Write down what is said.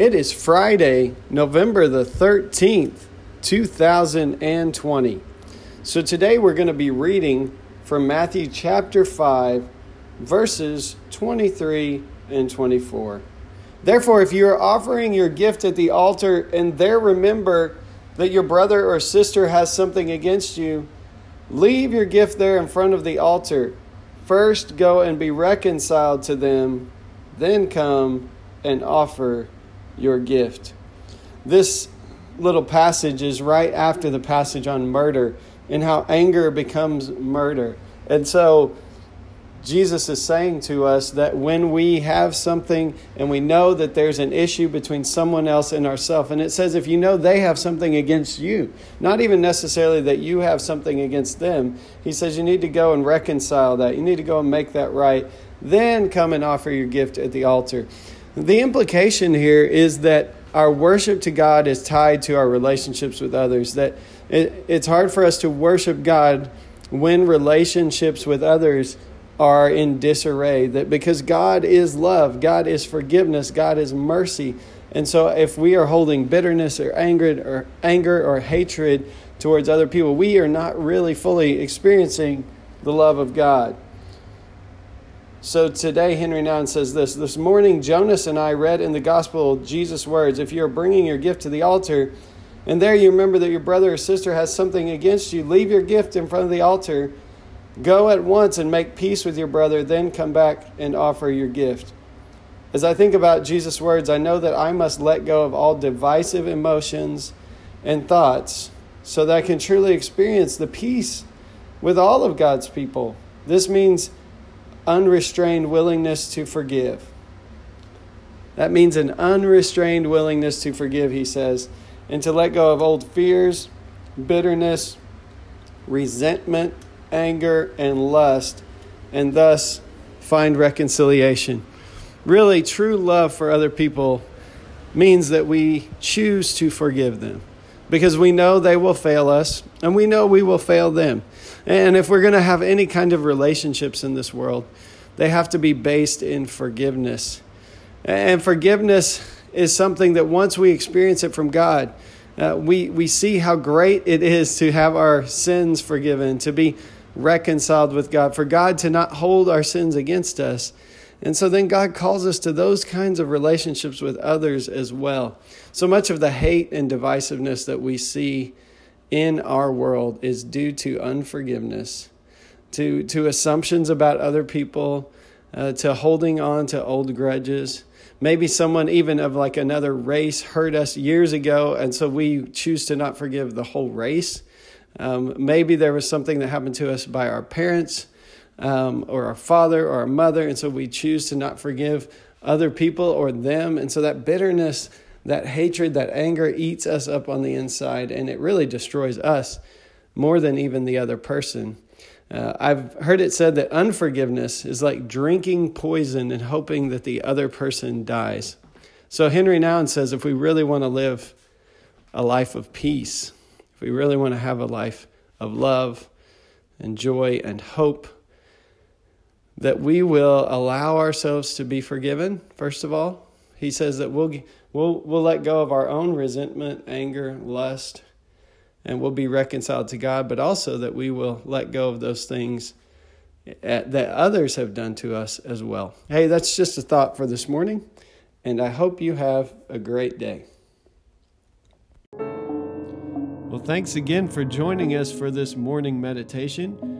It is Friday, November the 13th, 2020. So today we're going to be reading from Matthew chapter 5, verses 23 and 24. Therefore, if you are offering your gift at the altar and there remember that your brother or sister has something against you, leave your gift there in front of the altar First go and be reconciled to them, then come and offer your gift. This little passage is right after the passage on murder and how anger becomes murder. And so Jesus is saying to us that when we have something and we know that there's an issue between someone else and ourselves, and it says if you know they have something against you, not even necessarily that you have something against them, he says you need to go and reconcile that. You need to go and make that right. Then come and offer your gift at the altar. The implication here is that our worship to God is tied to our relationships with others, that it, it's hard for us to worship God when relationships with others are in disarray that because God is love, God is forgiveness, God is mercy. And so if we are holding bitterness or anger or anger or hatred towards other people, we are not really fully experiencing the love of God. So today, Henri Nouwen says this This morning, Jonas and I read in the gospel Jesus' words If you are bringing your gift to the altar, and there you remember that your brother or sister has something against you, leave your gift in front of the altar Go at once and make peace with your brother, then come back and offer your gift. As I think about Jesus' words, I know that I must let go of all divisive emotions and thoughts so that I can truly experience the peace with all of God's people. This means unrestrained willingness to forgive. That means an unrestrained willingness to forgive, he says, and to let go of old fears, bitterness, resentment, anger, and lust, and thus find reconciliation. Really, true love for other people means that we choose to forgive them because we know they will fail us and we know we will fail them. And if we're going to have any kind of relationships in this world, they have to be based in forgiveness. And forgiveness is something that once we experience it from God, uh, we, we see how great it is to have our sins forgiven, to be reconciled with God, for God to not hold our sins against us. And so then God calls us to those kinds of relationships with others as well. So much of the hate and divisiveness that we see in our world is due to unforgiveness, to, to assumptions about other people, uh, to holding on to old grudges. Maybe someone, even of like another race, hurt us years ago, and so we choose to not forgive the whole race. Um, maybe there was something that happened to us by our parents um, or our father or our mother, and so we choose to not forgive other people or them. And so that bitterness, that hatred, that anger eats us up on the inside, and it really destroys us more than even the other person. Uh, I've heard it said that unforgiveness is like drinking poison and hoping that the other person dies. So Henri Nouwen says if we really want to live a life of peace, if we really want to have a life of love and joy and hope, that we will allow ourselves to be forgiven, first of all. He says that we'll, we'll, we'll let go of our own resentment, anger, lust, and we'll be reconciled to God, but also that we will let go of those things eh, that others have done to us as well. Hey, that's just a thought for this morning, and I hope you have a great day. Well, thanks again for joining us for this morning meditation.